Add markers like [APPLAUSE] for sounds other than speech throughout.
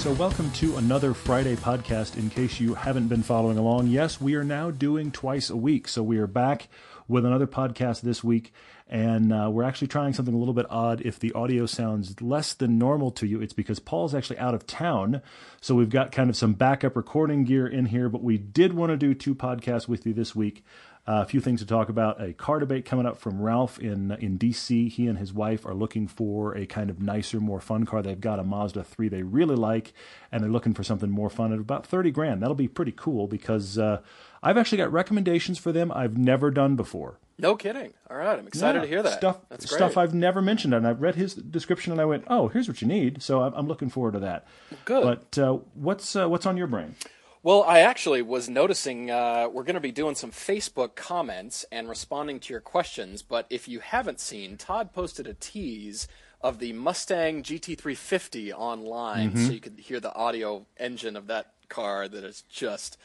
So, welcome to another Friday podcast. In case you haven't been following along, yes, we are now doing twice a week. So, we are back with another podcast this week, and uh, we're actually trying something a little bit odd. If the audio sounds less than normal to you, it's because Paul's actually out of town. So, we've got kind of some backup recording gear in here, but we did want to do two podcasts with you this week. Uh, a few things to talk about. A car debate coming up from Ralph in in DC. He and his wife are looking for a kind of nicer, more fun car. They've got a Mazda 3 they really like, and they're looking for something more fun at about 30 grand. That'll be pretty cool because uh, I've actually got recommendations for them I've never done before. No kidding. All right, I'm excited Yeah, to hear that. Stuff, stuff I've never mentioned, and I've read his description, and I went, "Oh, here's what you need." So I'm, I'm looking forward to that. Good. But uh, what's uh, what's on your brain? Well, I actually was noticing uh, we're going to be doing some Facebook comments and responding to your questions. But if you haven't seen, Todd posted a tease of the Mustang GT350 online, Mm-hmm. so you could hear the audio engine of that car. That is just,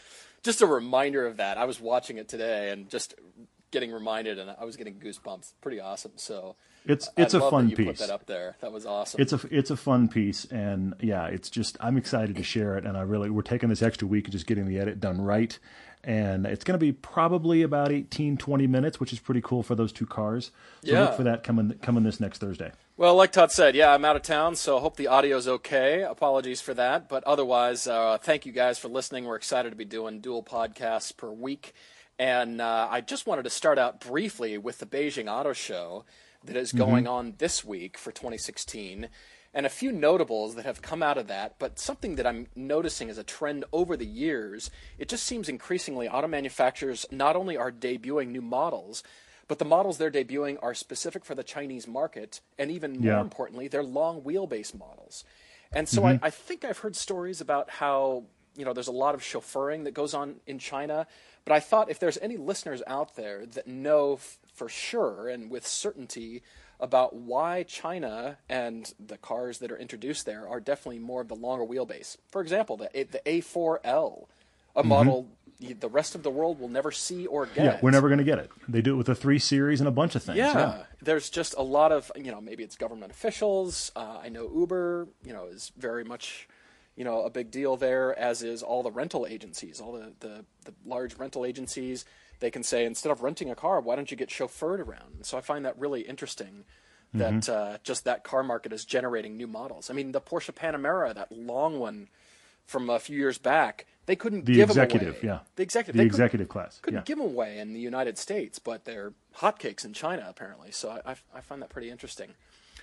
just a reminder of that. I was watching it today and just getting reminded, and I was getting goosebumps. Pretty awesome. So It's I it's a love fun piece. Put that up there. That was awesome. It's a it's a fun piece, and yeah, it's just I'm excited to share it, and I really we're taking this extra week of just getting the edit done right, and it's going to be probably about 18, 20 minutes, which is pretty cool for those two cars. So Yeah. look for that coming coming this next Thursday. Well, like Todd said, yeah, I'm out of town, so I hope the audio's okay. Apologies for that, but otherwise, uh, thank you guys for listening. We're excited to be doing dual podcasts per week, and uh, I just wanted to start out briefly with the Beijing Auto Show that is going on this week for 2016, and a few notables that have come out of that. But something that I'm noticing as a trend over the years, it just seems increasingly auto manufacturers not only are debuting new models. But the models they're debuting are specific for the Chinese market, and even more Yeah. importantly, they're long wheelbase models. And so I, I think I've heard stories about how you know there's a lot of chauffeuring that goes on in China. But I thought if there's any listeners out there that know f- for sure and with certainty about why China and the cars that are introduced there are definitely more of the longer wheelbase. For example, the the A4L, a model the rest of the world will never see or get. Yeah, we're never going to get it. They do it with the three series and a bunch of things. Yeah, there's just a lot of you know maybe it's government officials. Uh, I know Uber, you know, is very much you know a big deal there, as is all the rental agencies, all the the, the large rental agencies. They can say instead of renting a car, why don't you get chauffeured around? So I find that really interesting. That uh, just that car market is generating new models. I mean, the Porsche Panamera, that long one from a few years back, they couldn't The give 'em executive, away. yeah. the executive, The they couldn't- executive class, couldn't yeah. give them away in the United States, but they're hotcakes in China apparently. So I, I, I find that pretty interesting.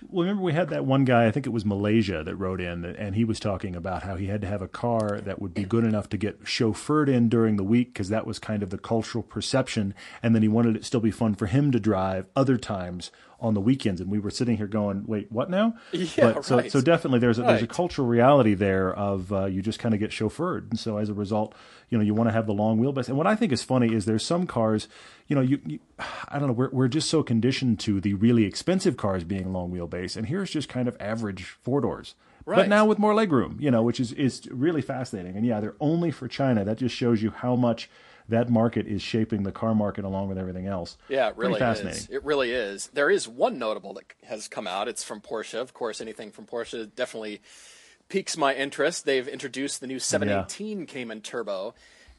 Well, remember we had that one guy, I think it was Malaysia, that wrote in, and he was talking about how he had to have a car that would be good enough to get chauffeured in during the week because that was kind of the cultural perception, and then he wanted it still be fun for him to drive other times on the weekends. And we were sitting here going, "Wait, what now?" [LAUGHS] Yeah, but, so, right. so definitely there's a, there's a cultural reality there of uh, you just kind of get chauffeured, and so as a result, you know, you want to have the long wheelbase. And what I think is funny is there's some cars, you know, you, you I don't know, we're we're just so conditioned to the really expensive cars being long wheelbase, and here's just kind of average four doors. Right. But now with more legroom, you know, which is is really fascinating. And yeah, they're only for China. That just shows you how much that market is shaping the car market along with everything else. Yeah, it Pretty really fascinating. is. It really is. There is one notable that has come out. It's from Porsche. Of course, anything from Porsche definitely piques my interest. They've introduced the new 718 Cayman Turbo.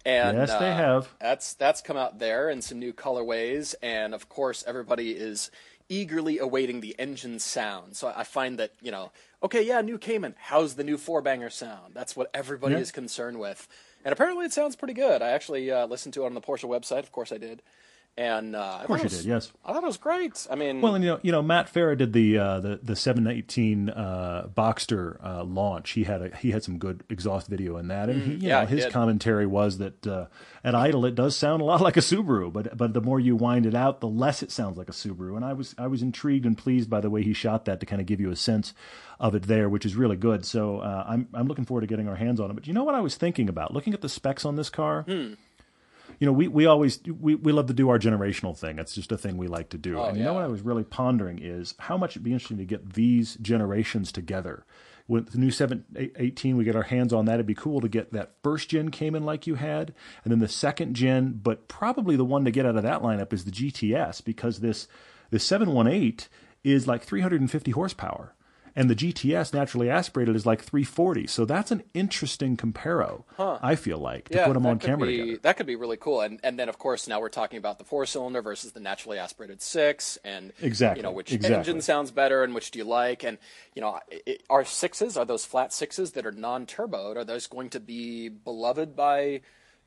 And Yes, they uh, have. That's that's come out there in some new colorways, and of course, everybody is eagerly awaiting the engine sound. So I find that you know, okay, yeah, new Cayman. How's the new four banger sound? That's what everybody Yeah. is concerned with, and apparently it sounds pretty good. I actually uh, listened to it on the Porsche website. Of course, I did. And uh, of course you did. Yes, I thought it was great. I mean, well, and you know, you know, Matt Farah did the uh, the the seven eighteen uh, Boxster uh, launch. He had a he had some good exhaust video in that, and he, you Mm, yeah, know, his commentary was that uh, at idle it does sound a lot [LAUGHS] like a Subaru, but but the more you wind it out, the less it sounds like a Subaru. And I was I was intrigued and pleased by the way he shot that to kind of give you a sense of it there, which is really good. So uh, I'm I'm looking forward to getting our hands on it. But you know what I was thinking about looking at the specs on this car. Hmm. You know, we, we always we, we love to do our generational thing. It's just a thing we like to do. Oh, and you know what I was really pondering is how much it'd be interesting to get these generations together. With the new 718, we get our hands on that. It'd be cool to get that first gen Cayman like you had, and then the second gen. But probably the one to get out of that lineup is the GTS because this this 718 is like 350 horsepower, and the GTS naturally aspirated is like 340. So that's an interesting comparo. I feel like to yeah, put them on camera be, together. That could be really cool. And and then of course now we're talking about the four cylinder versus the naturally aspirated six, and Exactly, you know which exactly. engine sounds better and which do you like, and you know are sixes are those flat sixes that are non-turboed are those going to be beloved by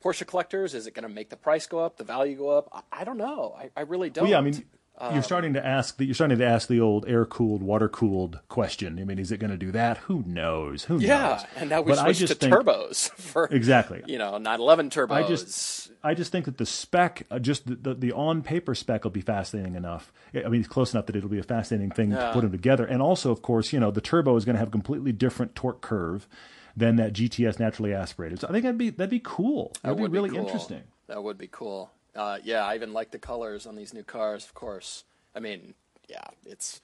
Porsche collectors? Is it going to make the price go up, the value go up? I, I don't know. I, I really don't. Well, yeah, I mean, Um, you're starting to ask the, you're starting to ask the old air cooled, water cooled question. I mean, is it going to do that? Who knows? Who knows? yeah, knows? and now we But switched to think- turbos [LAUGHS] for Exactly. You know, 911 turbos. I just I just think that the spec, uh, just the, the, the on paper spec, will be fascinating enough. I mean, it's close enough that it'll be a fascinating thing to put them together. And also, of course, you know, the turbo is going to have a completely different torque curve than that GTS naturally aspirated. So I think that'd be that'd be cool. That'd That would be really cool. interesting. That would be cool. Uh, yeah, I even like the colors on these new cars. Of course, I mean, yeah, it's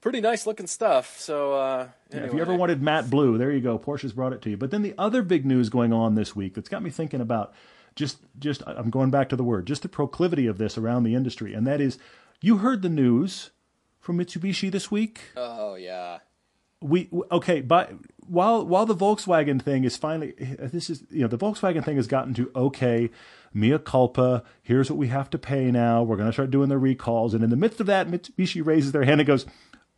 pretty nice looking stuff. So, uh, Yeah, if you ever wanted matte blue, there you go. Porsche's brought it to you. But then the other big news going on this week that's got me thinking about just just I'm going back to the word, just the proclivity of this around the industry, and that is you heard the news from Mitsubishi this week. oh yeah, we okay, but while while the Volkswagen thing is finally this is you know the Volkswagen thing has gotten to okay, mea culpa. Here's what we have to pay now. We're going to start doing the recalls, and in the midst of that, Mitsubishi raises their hand and goes,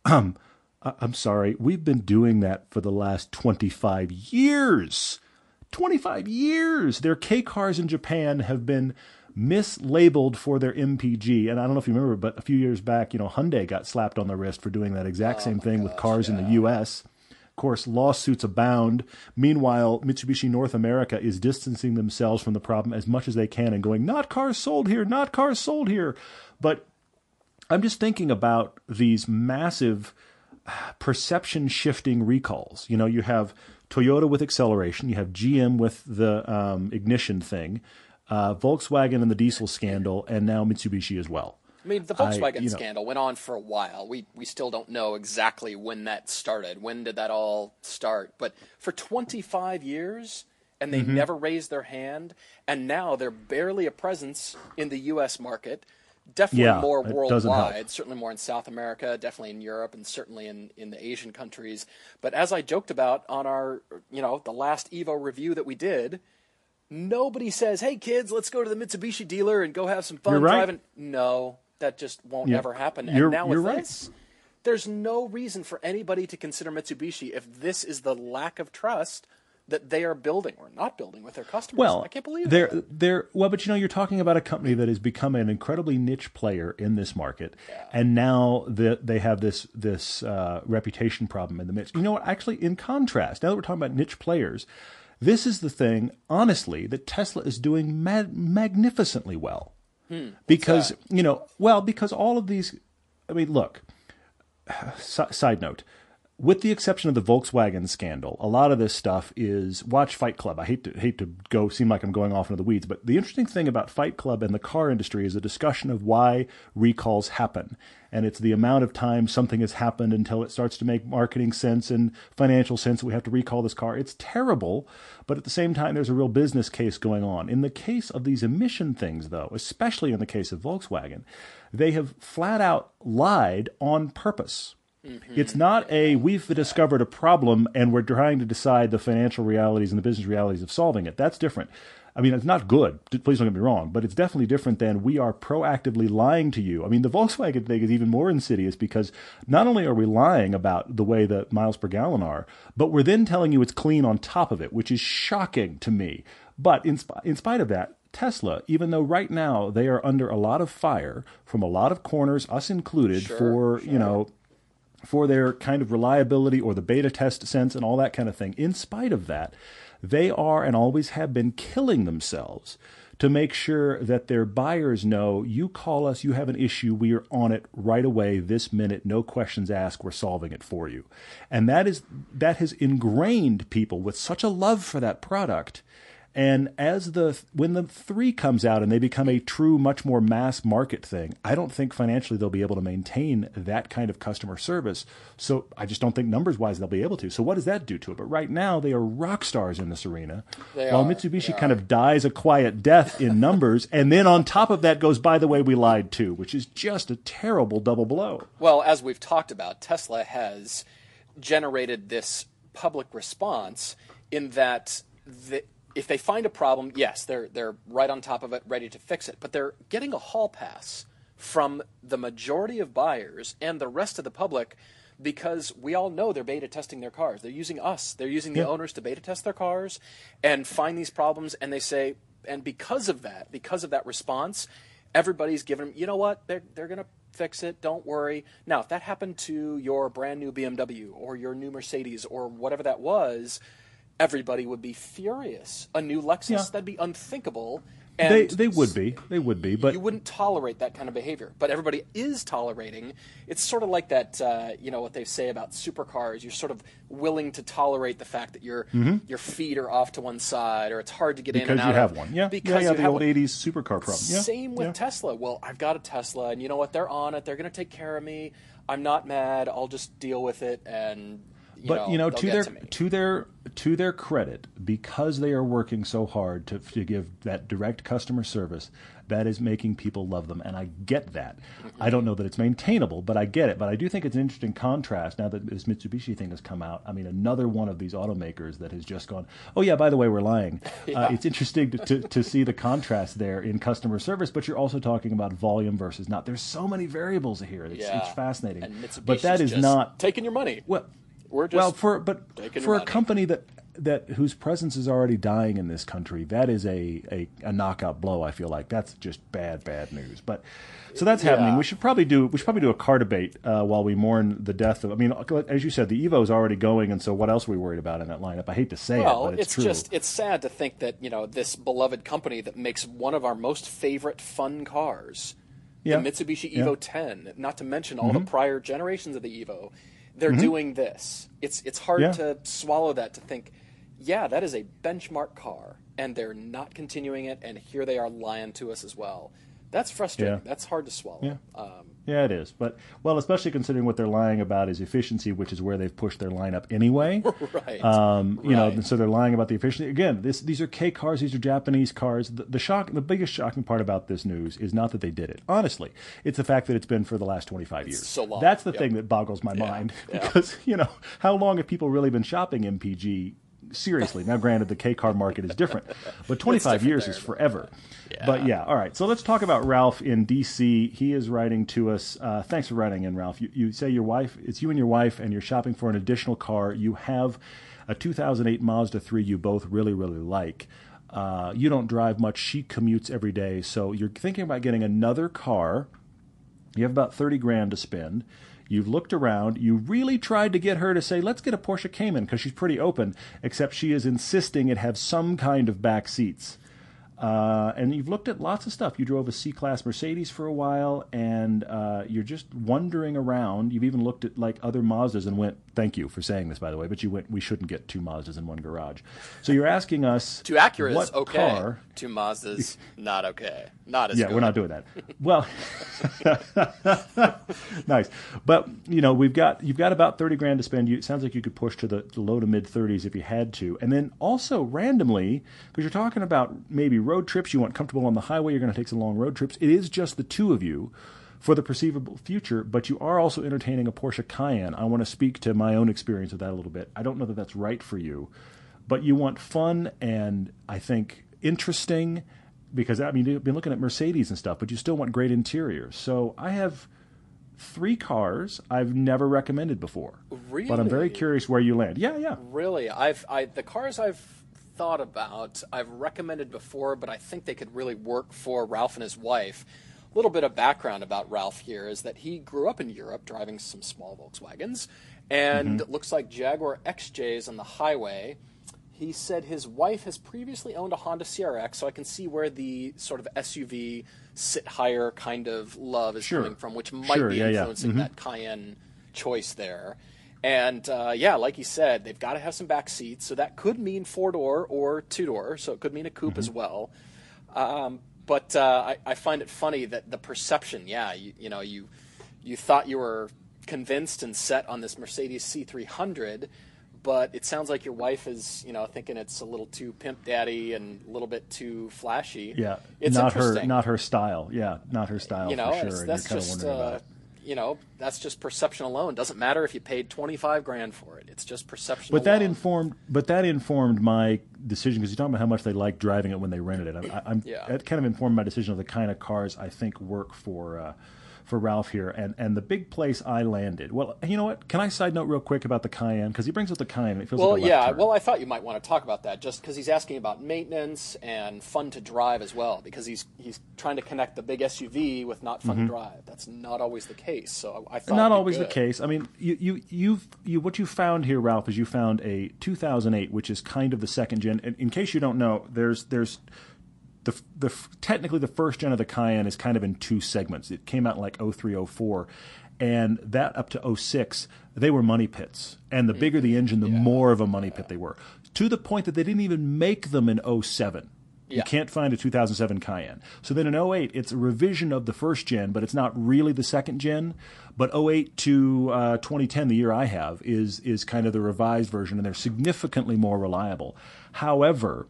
um, I'm sorry, we've been doing that for the last 25 years. 25 years. Their K cars in Japan have been mislabeled for their MPG. And I don't know if you remember, but a few years back, you know, Hyundai got slapped on the wrist for doing that exact same thing with cars in the US. Course, lawsuits abound. Meanwhile, Mitsubishi North America is distancing themselves from the problem as much as they can and going, not cars sold here, not cars sold here. But I'm just thinking about these massive perception shifting recalls. You know, you have Toyota with acceleration, you have GM with the um, ignition thing, uh, Volkswagen and the diesel scandal, and now Mitsubishi as well. I mean, the I- Volkswagen you know- scandal went on for a while. We we still don't know exactly when that started. When did that all start? But for 25 years, and they Mm-hmm. never raised their hand, and now they're barely a presence in the U.S. market. Definitely Yeah, more worldwide. Certainly more in South America. Definitely in Europe, and certainly in in the Asian countries. But as I joked about on our you know the last Evo review that we did. Nobody says, "Hey kids, let's go to the Mitsubishi dealer and go have some fun right. driving." No, that just won't Yeah. ever happen. You're- and now with you're right. this, there's no reason for anybody to consider Mitsubishi if this is the lack of trust that they are building or not building with their customers. Well, I can't believe they're that. they're well, but you know, you're talking about a company that has become an incredibly niche player in this market, and now that they have this this uh, reputation problem in the midst. You know what? Actually, in contrast, now that we're talking about niche players, this is the thing, honestly, that Tesla is doing ma- magnificently well, Hmm. because you know, well, because all of these. I mean, look. [SIGHS] Si- side note with the exception of the Volkswagen scandal, a lot of this stuff is watch Fight Club. I hate to hate to go seem like I'm going off into the weeds, but the interesting thing about Fight Club and the car industry is a discussion of why recalls happen. And it's the amount of time something has happened until it starts to make marketing sense and financial sense that we have to recall this car. It's terrible, but at the same time there's a real business case going on. In the case of these emission things though, especially in the case of Volkswagen, they have flat out lied on purpose. Mm-hmm. It's not a we've discovered a problem and we're trying to decide the financial realities and the business realities of solving it. That's different. I mean, it's not good. Please don't get me wrong, but it's definitely different than we are proactively lying to you. I mean, the Volkswagen thing is even more insidious because not only are we lying about the way the miles per gallon are, but we're then telling you it's clean on top of it, which is shocking to me. But in, sp- in spite of that, Tesla, even though right now they are under a lot of fire from a lot of corners, us included, Sure, for you know for their kind of reliability or the beta test sense and all that kind of thing. In spite of that, they are and always have been killing themselves to make sure that their buyers know you call us, you have an issue, we are on it right away, this minute, no questions asked, we're solving it for you. And that is that has ingrained people with such a love for that product and as the when the three comes out and they become a true, much more mass market thing, I don't think financially they'll be able to maintain that kind of customer service. So I just don't think numbers wise they'll be able to. So what does that do to it? But right now they are rock stars in this arena, They while are, Mitsubishi kind of dies a quiet death in numbers, and then on top of that goes, by the way, we lied too, which is just a terrible double blow. Well, as we've talked about, Tesla has generated this public response in that the, if they find a problem, yes, they're they're right on top of it, ready to fix it. But they're getting a hall pass from the majority of buyers and the rest of the public because we all know they're beta testing their cars. They're using us. They're using the Yeah. owners to beta test their cars and find these problems and they say and because of that, because of that response, everybody's given them, you know what? They're they're going to fix it. Don't worry. Now, if that happened to your brand new BMW or your new Mercedes or whatever that was, everybody would be furious. A new Lexus, Yeah. that'd be unthinkable. They And they would be, they would be, but you wouldn't tolerate that kind of behavior, but everybody is tolerating. It's sort of like that, uh, you know, what they say about supercars. You're sort of willing to tolerate the fact that your your feet are off to one side, or it's hard to get in Mm-hmm. because you have of. one, yeah, because yeah, yeah, the old one. '80s supercar problem. Yeah. Same with yeah. Tesla. Well, I've got a Tesla, and you know what? They're on it. They're going to take care of me. I'm not mad. I'll just deal with it, and but know, you know to their to to their to their credit because they are working so hard to to give that direct customer service that is making people love them and I get that. Mm-hmm. I don't know that it's maintainable, but I get it. But I do think it's an interesting contrast now that this Mitsubishi thing has come out. I mean, another one of these automakers that has just gone, "Oh yeah, by the way, we're lying." [LAUGHS] uh, it's interesting to, to to see the contrast there in customer service, but you're also talking about volume versus not. There's so many variables here. It's, yeah. it's fascinating. But that is just not taking your money. well, We're just well for but for a company that that whose presence is already dying in this country, that is a, a, a knockout blow. I feel like that's just bad bad news. But so that's happening. We should probably do we should probably do a car debate uh, while we mourn the death of. I mean, as you said, the Evo is already going, and so what else are we worried about in that lineup? I hate to say Well, it, but it's, it's true. just it's sad to think that you know this beloved company that makes one of our most favorite fun cars, Yeah. the Mitsubishi Yeah. Mm-hmm. Evo 10, not to mention all the prior generations of the Evo, they're mm-hmm. doing this. It's it's hard Yeah. to swallow that to think, yeah, that is a benchmark car, and they're not continuing it, and here they are lying to us as well. That's frustrating. Yeah. That's hard to swallow. Yeah. Um, Yeah, it is. But well, especially considering what they're lying about is efficiency, which is where they've pushed their lineup anyway. [LAUGHS] right. Um, you know, Right. and so they're lying about the efficiency. Again, this, these are K cars. These are Japanese cars. The, the shock, the biggest shocking part about this news is not that they did it. Honestly, it's the fact that it's been for the last twenty five years. so long. That's the Yep. thing that boggles my mind [LAUGHS] yeah. because you know how long have people really been shopping MPG? Seriously, now granted the K car market is different, [LAUGHS] but 25 different years there, is forever. But yeah, all right. So let's talk about Ralph in DC. He is writing to us. Uh, thanks for writing in, Ralph. You, you say your wife, it's you and your wife, and you're shopping for an additional car. You have a 2008 Mazda 3 you both really, really like. Uh, you don't drive much. She commutes every day. So you're thinking about getting another car. You have about 30 grand to spend. You've looked around. You really tried to get her to say, let's get a Porsche Cayman because she's pretty open, except she is insisting it have some kind of back seats. Uh, and you've looked at lots of stuff. You drove a C Class Mercedes for a while, and uh, you're just wandering around. You've even looked at like other Mazdas and went, "Thank you for saying this, by the way." But you went, "We shouldn't get two Mazdas in one garage." So you're asking us, two accurate what okay. car? Two Mazdas, [LAUGHS] not okay. Not as Yeah, good. we're not doing that. Well, [LAUGHS] nice, but you know we've got you've got about thirty grand to spend. You, it sounds like you could push to the, the low to mid thirties if you had to, and then also randomly because you're talking about maybe road trips. You want comfortable on the highway. You're going to take some long road trips. It is just the two of you for the perceivable future, but you are also entertaining a Porsche Cayenne. I want to speak to my own experience with that a little bit. I don't know that that's right for you, but you want fun and I think interesting because I mean you've been looking at Mercedes and stuff, but you still want great interiors. So I have three cars I've never recommended before, but I'm very curious where you land. Yeah, yeah. Really, I've I the cars I've thought about. I've recommended before, but I think they could really work for Ralph and his wife. A little bit of background about Ralph here is that he grew up in Europe driving some small Volkswagens, and Mm-hmm. looks like Jaguar XJs on the highway. He said his wife has previously owned a Honda CRX, so I can see where the sort of SUV sit higher kind of love is Sure. coming from, which might Sure, be yeah, yeah. influencing Mhm. that Cayenne choice there. And uh, yeah, like you said, they've got to have some back seats, so that could mean four door or two door, so it could mean a coupe as well. Um, but uh, I, I find it funny that the perception, yeah, you, you know, you you thought you were convinced and set on this Mercedes C300, but it sounds like your wife is, you know, thinking it's a little too pimp daddy and a little bit too flashy. Yeah, it's not her, not her style. Yeah, not her style you know, for sure. that's just uh. You know, that's just perception alone. Doesn't matter if you paid twenty five grand for it. It's just perception. But that informed, but that informed my decision because you're talking about how much they like driving it when they rented it. I, I'm, Yeah. That kind of informed my decision of the kind of cars I think work for uh, for Ralph here, and and the big place I landed. Well, you know what? Can I side note real quick about the Cayenne because he brings up the Cayenne. and It feels Well, like yeah. turn. Well, I thought you might want to talk about that, just because he's asking about maintenance and fun to drive as well, because he's he's trying to connect the big SUV with not fun to drive. That's not always the case. So I thought Mm-hmm. not always the case. I mean, you you you've you what you found here, Ralph, is you found a 2008, which is kind of the second gen. In, in case you don't know, there's there's the the technically the first gen of the Cayenne is kind of in two segments. It came out in like 03, 04, and that up to 06, they were money pits. And the bigger the engine, the more of a money pit they were. To the point that they didn't even make them in 07. You can't find a 2007 Cayenne. So then in 08, it's a revision of the first gen, but it's not really the second gen. But 08 to uh, 2010, the year I have, is is kind of the revised version, and they're significantly more reliable. However,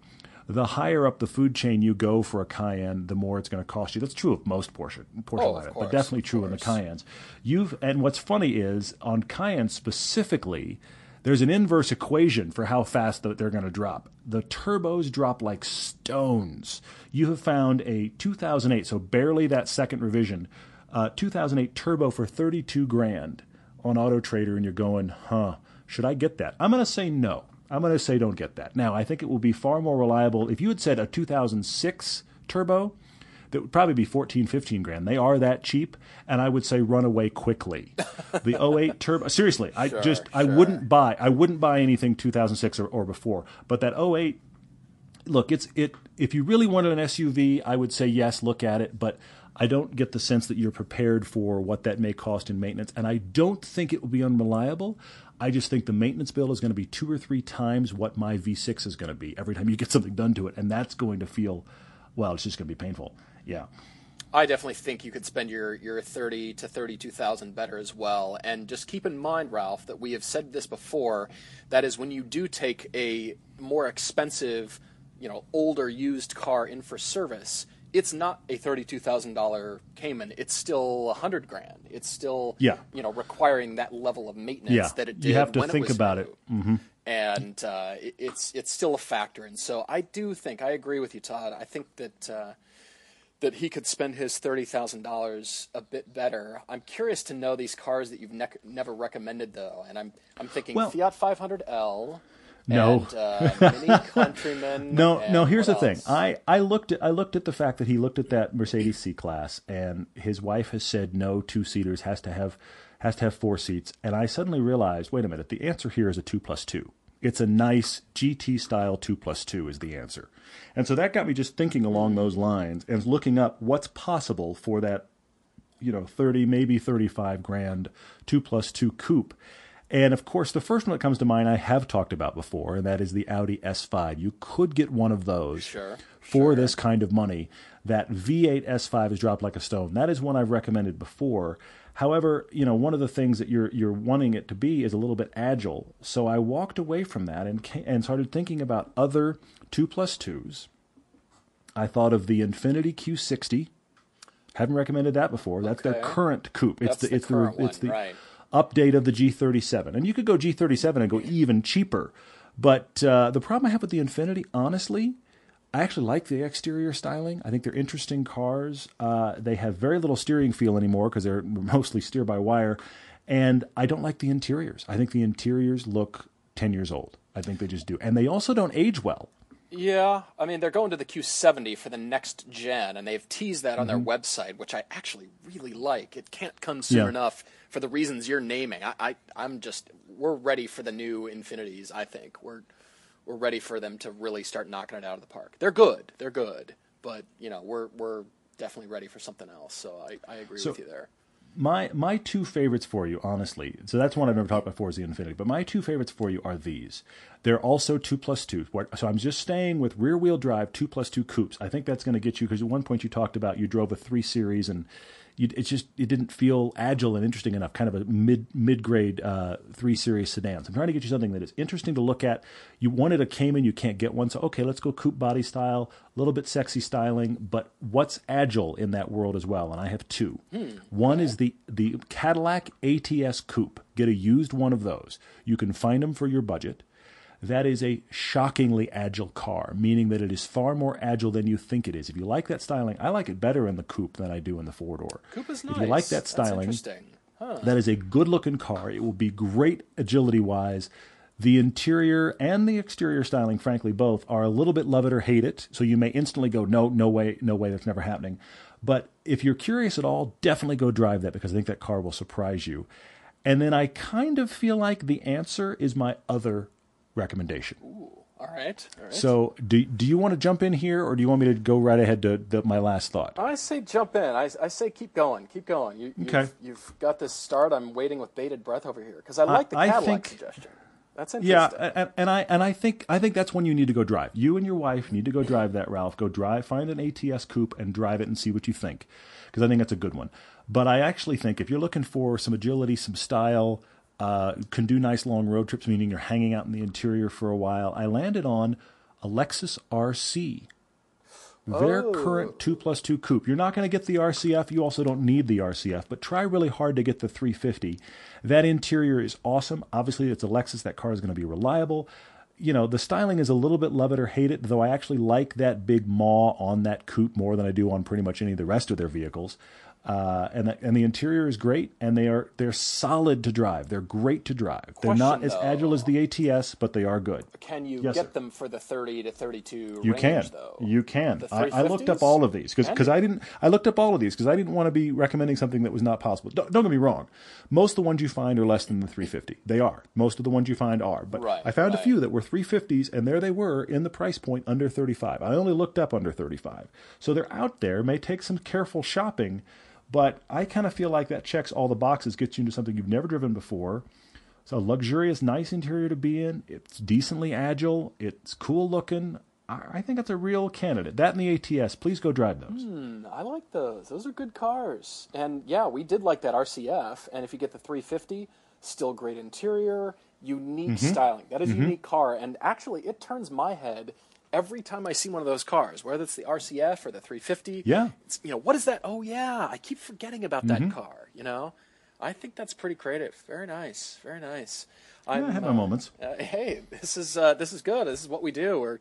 the higher up the food chain you go for a Cayenne, the more it's going to cost you. That's true of most Porsche, Porsche Oh, of lineup, but definitely true in the. Cayennes. You've and what's funny is on Cayenne specifically, there's an inverse equation for how fast th- they're going to drop. The turbos drop like stones. You have found a 2008, so barely that second revision, uh, 2008 turbo for 32 grand on Auto Trader, and you're going, huh? Should I get that? I'm going to say no. I'm going to say don't get that. Now, I think it will be far more reliable if you had said a 2006 turbo that would probably be 14, 15 grand. They are that cheap, and I would say run away quickly. [LAUGHS] The 08 turbo, seriously, I just I wouldn't buy I wouldn't buy anything 2006 or, or before. But that 08 look, it's it if you really wanted an SUV, I would say yes, look at it, but I don't get the sense that you're prepared for what that may cost in maintenance, and I don't think it will be unreliable. I just think the maintenance bill is going to be two or three times what my V6 is going to be every time you get [LAUGHS] something done to it, and that's going to feel, well, it's just going to be painful. Yeah. I definitely think you could spend your, your thirty to thirty two thousand better as well. And just keep in mind, Ralph, that we have said this before. That is, when you do take a more expensive, you know, older used car in for service, it's not a thirty two thousand dollar Cayenne. It's still a hundred grand. It's still Yeah. you know requiring that level of maintenance Yeah. that it You did. have to when think about new. it. Mm-hmm. And uh, it, it's it's still a factor. And so I do think I agree with you, Todd. I think that. Uh, that he could spend his thirty thousand dollars a bit better. I'm curious to know these cars that you've nec- never recommended, though, and I'm I'm thinking Well- Fiat 500L. No. and, uh, Mini [LAUGHS] Countryman. No, no. Here's the what thing. I, I looked at I looked at the fact that he looked at that Mercedes C class, and his wife has said no two seaters has to have has to have four seats, and I suddenly realized, wait a minute, the answer here is a two plus two. It's a nice GT style two plus two is the answer, and so that got me just thinking along those lines and looking up what's possible for that you know, 30, maybe 35 grand, two plus two coupe. And of course, the first one that comes to mind I have talked about before, and that is the Audi S5. You could get one of those Sure, for this kind of money. That V8 S5 has dropped like a stone. That is one I've recommended before. However, you know, one of the things that you're you're wanting it to be is a little bit agile. So I walked away from that and and started thinking about other two plus twos. I thought of the Infiniti Q60. Haven't recommended that before. That's their Okay. current coupe. It's That's the, the it's the it's one, the right. Update of the G37, and you could go G37 and go even cheaper. But uh, the problem I have with the Infiniti, honestly, I actually like the exterior styling. I think they're interesting cars. Uh, they have very little steering feel anymore because they're [LAUGHS] mostly steer by wire, and I don't like the interiors. I think the interiors look ten years old. I think they just do, and they also don't age well. Yeah, I mean they're going to the Q70 for the next gen, and they've teased that on their website, which I actually really like. It can't come soon Mm-hmm. Yeah. enough for the reasons you're naming. I, I, I'm just we're ready for the new Infinitis. I think we're we're ready for them to really start knocking it out of the park. They're good, they're good, but you know we're we're definitely ready for something else. So I, I agree So- with you there. My my two favorites for you, honestly. So that's one I've never talked about before is the Infiniti. But my two favorites for you are these. They're also two plus two. So I'm just staying with rear wheel drive two plus two coupes. I think that's going to get you because at one point you talked about you drove a three series and you, it just it didn't feel agile and interesting enough. Kind of a mid mid grade uh, three series sedans. I'm trying to get you something that is interesting to look at. You wanted a Cayman, you can't get one. So okay, let's go coupe body style, a little bit sexy styling, but what's agile in that world as well? And I have two. One is the the Cadillac ATS Coupe. Get a used one of those. You can find them for your budget. That is a shockingly agile car, meaning that it is far more agile than you think it is. If you like that styling, I like it better in the coupe than I do in the four door. Coupe is If you like nice. that That's styling, interesting. that is a good looking car. It will be great agility wise. The interior and the exterior styling, frankly, both are a little bit love it or hate it. So you may instantly go, no, no way, no way, that's never happening. But if you're curious at all, definitely go drive that because I think that car will surprise you. And then I kind of feel like the answer is my other recommendation. All right, all right. So do, do you want to jump in here or do you want me to go right ahead to the, my last thought? I say jump in. I, I say keep going, keep going. You, you've, Okay. you've got this start. I'm waiting with bated breath over here because I like the I Cadillac think- suggestion. That's interesting. Yeah, and, and I and I think I think that's when you need to go drive. You and your wife need to go drive that, Ralph. Go drive, find an ATS coupe and drive it and see what you think, because I think that's a good one. But I actually think if you're looking for some agility, some style, uh, can do nice long road trips, meaning you're hanging out in the interior for a while. I landed on a Lexus RC. Their Oh. current 2 plus 2 coupe. You're not going to get the RCF. You also don't need the RCF, but try really hard to get the 350. That interior is awesome. Obviously, it's a Lexus. That car is going to be reliable. You know, the styling is a little bit love it or hate it, though I actually like that big maw on that coupe more than I do on pretty much any of the rest of their vehicles. Uh, and the, and the interior is great, and they are they're solid to drive. They're great to drive. they're not as agile as the ATS, but they are good. Can you Yes, get sir. them for the 30 to 32 You range, can. though? You can. I, I looked up all of these because Can I didn't. I looked up all of these because I didn't want to be recommending something that was not possible. Don't, don't get me wrong. Most of the ones you find are less than the 350. They are. Most of the ones you find are. But Right, I found a few that were 350s, and there they were in the price point under 35. I only looked up under 35. So they're out there. May take some careful shopping, but I kind of feel like that checks all the boxes, gets you into something you've never driven before. It's a luxurious, nice interior to be in. It's decently agile. It's cool looking. I I think that's a real candidate. That and the ATS. Please go drive those. I like those. Those are good cars. And yeah, we did like that RCF. And if you get the 350, still great interior, unique Mm-hmm. styling. That is a unique car. And actually, it turns my head every time I see one of those cars, whether it's the RCF or the 350. Yeah. Mm-hmm. It's, you know, what is that? Oh, yeah. I keep forgetting about that car, you know? I think that's pretty creative. Very nice. Very nice. Yeah, I have my uh, moments. uh, hey, this is uh, this is good. This is what we do. We're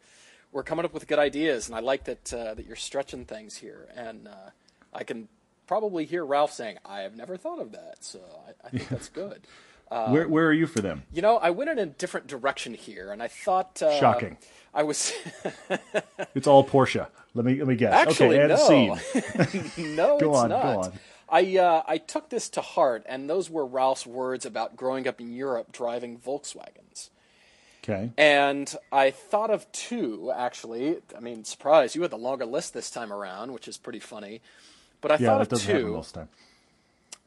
we're coming up with good ideas, and I like that uh, that you're stretching things here. And uh, I can probably hear Ralph saying, "I have never thought of that." So I, I think that's good. Where where are you for them? You know, I went in a different direction here, and I thought uh, Shocking. I was [LAUGHS] It's all Porsche. Let me let me guess. actually okay, add no, a [LAUGHS] scene. [LAUGHS] no, Go it's on, go not. on. I uh, I took this to heart, and those were Ralph's words about growing up in Europe driving Volkswagens. Okay. And I thought of two, actually. I mean, surprise, you had the longer list this time around, which is pretty funny. But I Yeah, thought of two, most time.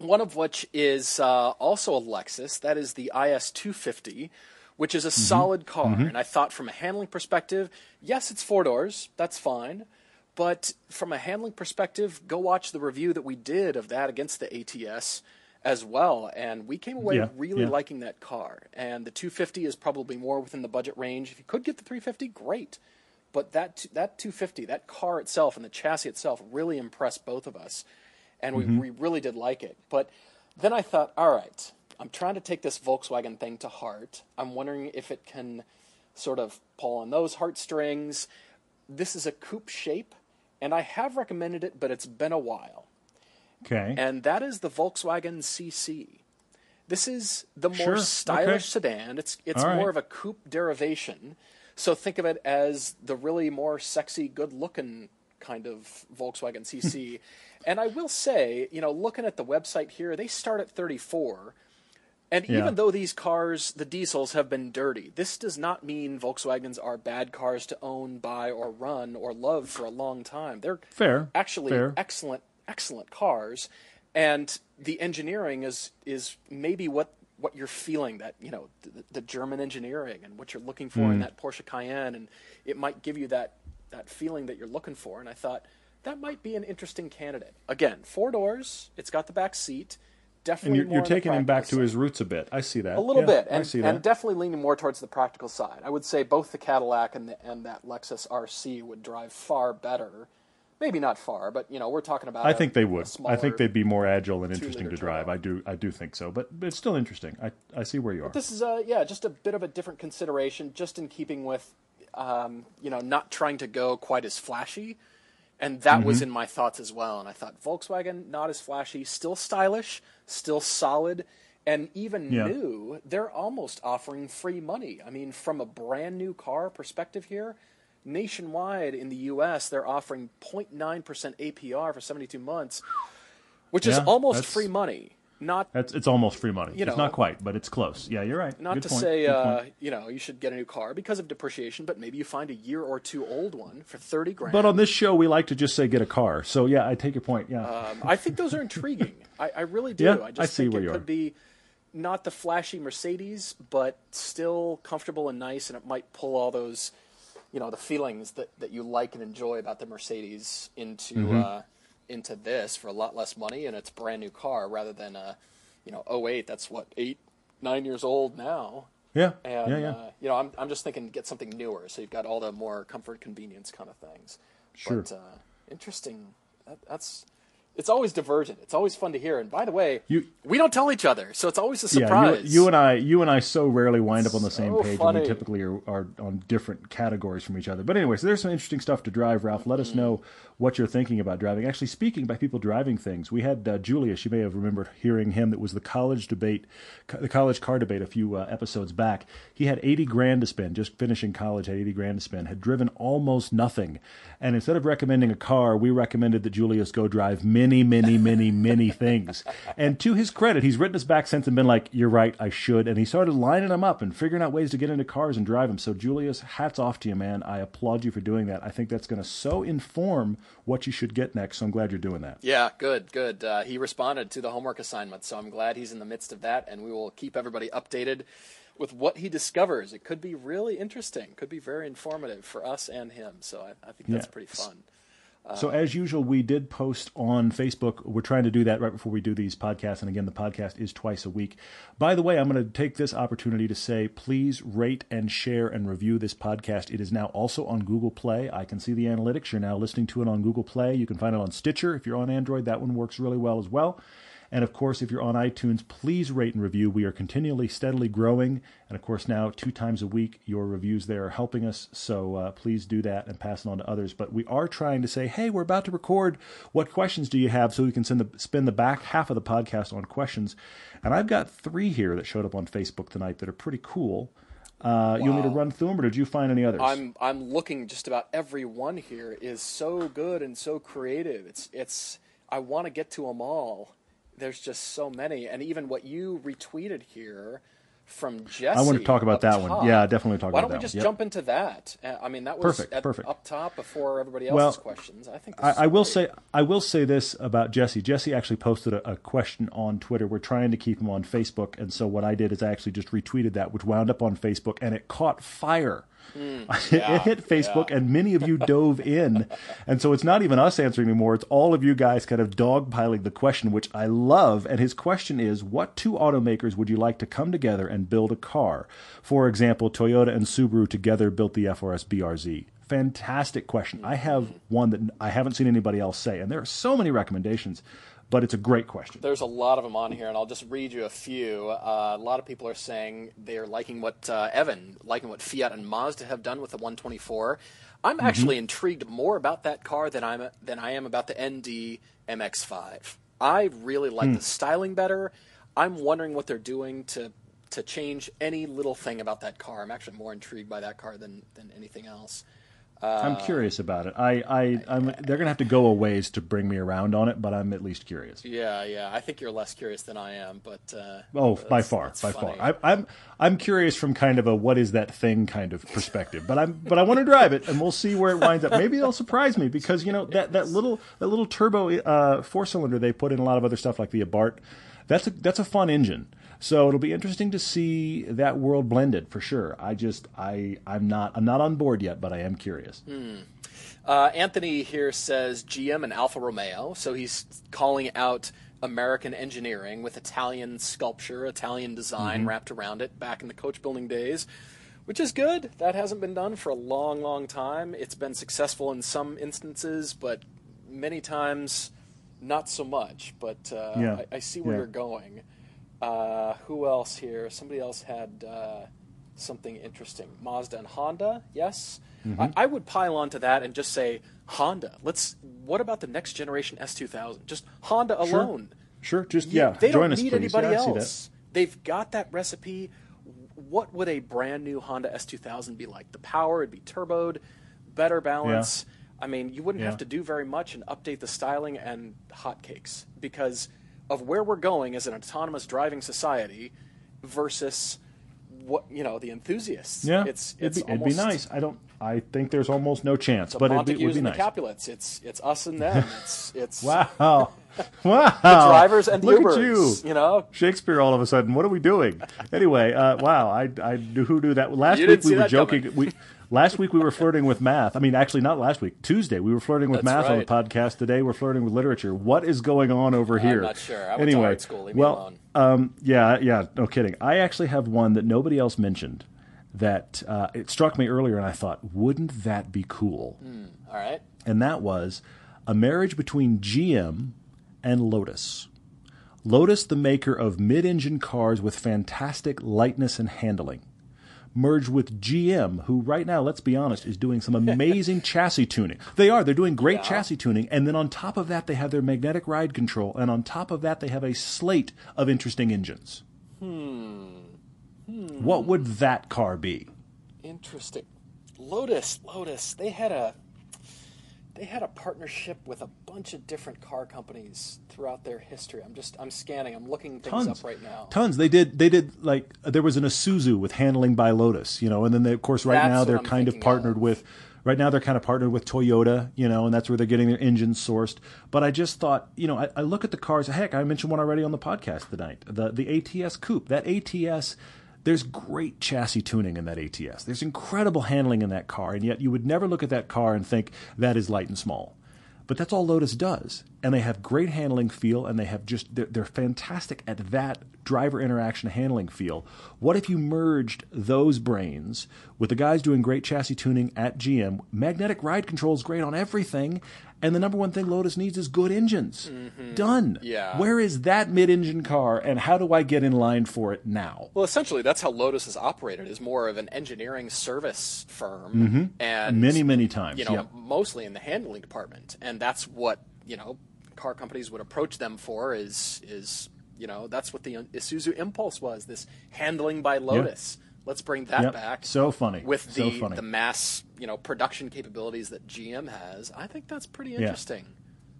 One of which is uh, also a Lexus. That is the IS250, which is a solid car. And I thought from a handling perspective, yes, it's four doors. That's fine. But from a handling perspective, go watch the review that we did of that against the ATS as well. And we came away Yeah, really yeah. liking that car. And the 250 is probably more within the budget range. If you could get the 350, great. But that that 250, that car itself and the chassis itself really impressed both of us. And we, mm-hmm. we really did like it. But then I thought, all right, I'm trying to take this Volkswagen thing to heart. I'm wondering if it can sort of pull on those heartstrings. This is a coupe shape, and I have recommended it, but it's been a while Okay. and that is the Volkswagen CC. This is the more Sure, stylish okay. sedan. It's it's All right. more of a coupe derivation, So think of it as the really more sexy, good-looking kind of Volkswagen CC. [LAUGHS] and I will say, you know, looking at the website here, they start at 34. And Yeah. even though these cars, the diesels, have been dirty, this does not mean Volkswagens are bad cars to own, buy, or run or love for a long time. They're Fair, actually fair. excellent, excellent cars. And the engineering is is maybe what what you're feeling that you know the, the German engineering and what you're looking for Hmm. in that Porsche Cayenne, and it might give you that that feeling that you're looking for. And I thought that might be an interesting candidate. Again, four doors. It's got the back seat. And Definitely you're, more you're taking him back practical to his roots a bit. I see that. A little Yeah, bit, I and, see and that. definitely leaning more towards the practical side. I would say both the Cadillac and the, and that Lexus RC would drive far better. Maybe not far, but you know we're talking about. I a- think they would. I think they'd be more agile and interesting to drive. turbo. I do. I do think so. But, but it's still interesting. I, I see where you are. This is a yeah, just a bit of a different consideration, just in keeping with, um, you know, not trying to go quite as flashy, and that was Mm-hmm. in my thoughts as well. And I thought Volkswagen not as flashy, still stylish, still solid, and even Yeah. new. They're almost offering free money. I mean, from a brand new car perspective here. Nationwide in the U.S., they're offering 0.9% APR for 72 months, which is almost that's- free money. Not That's it's almost free money. You it's not quite, but it's close. Yeah, you're right. not Good to point. say, uh, you know, you should get a new car because of depreciation, but maybe you find a year or two old one for thirty grand. But on this show, we like to just say get a car. So yeah, I take your point. Yeah. um, I think those are [LAUGHS] intriguing. I, I really do. Yeah, I just I see think where it you could are. be not the flashy Mercedes, but still comfortable and nice, and it might pull all those, you know, the feelings that, that you like and enjoy about the Mercedes into Mm-hmm. uh, into this for a lot less money, and it's a brand new car rather than a, you know, 08, That's what eight, nine years old now. yeah. And yeah. Yeah. Uh, you know, I'm I'm just thinking get something newer, so you've got all the more comfort, convenience kind of things. Sure. But uh, interesting. That, that's it's always divergent. It's always fun to hear. And by the way, You- we don't tell each other, so it's always a Yeah, surprise. you, you and I, you and I, so rarely wind up on the same So page, and funny. we typically are, are on different categories from each other. But anyway, so there's some interesting stuff to drive, Ralph. Let Mm-hmm. us know what you're thinking about driving. Actually, speaking by people driving things, we had uh, Julius. You may have remembered hearing him. That was the college debate, co- the college car debate a few uh, episodes back. He had 80 grand to spend, just finishing college, had 80 grand to spend, had driven almost nothing, and instead of recommending a car, we recommended that Julius go drive many, many, many, many many things. And to his credit, he's written us back since and been like, "You're right, I should." And he started lining them up and figuring out ways to get into cars and drive them. So Julius, hats off to you, man. I applaud you for doing that. I think that's going to so inform what you should get next. So I'm glad you're doing that. Yeah, good, good. Uh, he responded to the homework assignment, so I'm glad he's in the midst of that, and we will keep everybody updated with what he discovers. It could be really interesting, could be very informative for us and him. So I, I think that's Yeah. pretty fun. So as usual, we did post on Facebook. We're trying to do that right before we do these podcasts, and again, the podcast is twice a week. By the way, I'm going to take this opportunity to say, please rate and share and review this podcast. It is now also on Google Play. I can see the analytics. You're now listening to it on Google Play. You can find it on Stitcher if you're on Android. That one works really well as well. And of course, if you're on iTunes, please rate and review. We are continually, steadily growing. And of course, now two times a week, your reviews there are helping us. So uh, please do that and pass it on to others. But we are trying to say, hey, we're about to record. What questions do you have? So we can send the, spend the back half of the podcast on questions. And I've got three here that showed up on Facebook tonight that are pretty cool. Uh, You want me to run through them, or did you find any others? I'm I'm looking just about every one here is so good and so creative. It's it's I want to get to them all. There's just so many, and even what you retweeted here from Jesse. I want to talk about that one. Yeah, definitely talk Why about that. Why don't we just. Yep. jump into that? I mean, that was Perfect, at, perfect. up top before everybody Well, else's questions. I think I, I will say I will say this about Jesse. Jesse actually posted a, a question on Twitter. We're trying to keep him on Facebook, and so what I did is I actually just retweeted that, which wound up on Facebook, and it caught fire. Hmm. [LAUGHS] yeah, it hit Facebook, yeah. and many of you dove in, and so it's not even us answering anymore. It's all of you guys kind of dogpiling the question, which I love. And his question is, what two automakers would you like to come together and build a car? For example, Toyota and Subaru together built the FRS BRZ. Fantastic question. I have hmm. one that I haven't seen anybody else say, and there are so many recommendations, but it's a great question. There's a lot of them on here, and I'll just read you a few. Uh, a lot of people are saying they're liking what uh, Evan, liking what Fiat and Mazda have done with the 124. I'm Mm-hmm. actually intrigued more about that car than I'm than I am about the ND MX5. I really like Hmm. the styling better. I'm wondering what they're doing to to change any little thing about that car. I'm actually more intrigued by that car than than anything else. I'm curious about it. I, I, I'm, they're gonna have to go a ways to bring me around on it, but I'm at least curious. Yeah, yeah. I think you're less curious than I am, but uh, Oh, by far, by funny. far. I, I'm, I'm curious from kind of a what is that thing kind of perspective, but I'm, but I want to drive it, and we'll see where it winds up. Maybe they'll surprise me because you know that that little that little turbo uh, four cylinder they put in a lot of other stuff like the Abarth. That's a that's a fun engine. So it'll be interesting to see that world blended for sure. I just I I'm not I'm not on board yet, but I am curious. Uh, Anthony here says GM and Alfa Romeo, so he's calling out American engineering with Italian sculpture, Italian design Mm-hmm. wrapped around it back in the coach building days, which is good. That hasn't been done for a long, long time. It's been successful in some instances, but many times not so much. But uh, Yeah. I, I see where Yeah. you're going. Uh, who else here? Somebody else had uh, something interesting. Mazda and Honda, yes. Mm-hmm. I, I would pile onto that and just say Honda. Let's. What about the next generation S2000? Just Honda alone. Sure, sure. just You- yeah. they join don't us, need please. anybody Yeah, else. They've got that recipe. What would a brand new Honda S2000 be like? The power, it'd be turboed, better balance. I mean, you wouldn't Yeah. have to do very much and update the styling and hotcakes because of where we're going as an autonomous driving society versus what you know the enthusiasts. Yeah, it's it'd, it's be, it'd be nice. I don't. I think there's almost no chance, The but it'd be, Montagues would be and nice. the Capulets. It's it's us and them. [LAUGHS] It's it's Wow, [LAUGHS] wow! the drivers and the Look Ubers. at you, You know, Shakespeare. All of a sudden, what are we doing? [LAUGHS] Anyway, uh, wow! I I knew who knew that. Last You week we were joking. coming. We last week we were flirting with math. I mean, actually, not last week. Tuesday we were flirting with That's math on the podcast. Today we're flirting with literature. What is going on over here? I'm not sure. I anyway, school. Leave me well, alone. um, yeah, yeah, no kidding. I actually have one that nobody else mentioned. That uh, it struck me earlier, and I thought, wouldn't that be cool? all right. and that was a marriage between GM and Lotus. Lotus, the maker of mid engine cars with fantastic lightness and handling, merged with GM, who right now, let's be honest, is doing some amazing [LAUGHS] chassis tuning. They are, they're doing great chassis tuning, and then on top of that, they have their magnetic ride control, and on top of that, they have a slate of interesting engines. Hmm. What would that car be? Interesting. Lotus, Lotus. They had a they had a partnership with a bunch of different car companies throughout their history. I'm just I'm scanning. I'm looking things tons up right now. Tons. They did. They did like there was an Isuzu with handling by Lotus, you know, and then they, of course right That's now they're I'm kind of thinking partnered of. with. Right now they're kind of partnered with Toyota, you know, and that's where they're getting their engines sourced. But I just thought, you know, I, I look at the cars. Heck, I mentioned one already on the podcast tonight. The the ATS Coupe. That ATS. There's great chassis tuning in that ATS. There's incredible handling in that car, and yet you would never look at that car and think that is light and small. But that's all Lotus does. And they have great handling feel and they have just they're, they're fantastic at that driver interaction handling feel. What if you merged those brains with the guys doing great chassis tuning at GM? Magnetic ride control is great on everything, and the number one thing Lotus needs is good engines. Mm-hmm. Done. Yeah. Where is that mid-engine car and how do I get in line for it now? Well, essentially, that's how Lotus is operated. Is more of an engineering service firm, mm-hmm. and Many, many times. you know, Yep. mostly in the handling department, and that's what you know car companies would approach them for. Is is you know that's what the Isuzu Impulse was. This handling by Lotus. Let's bring that Yep. back. So funny. with So the funny. the mass you know production capabilities that GM has. I think that's pretty interesting.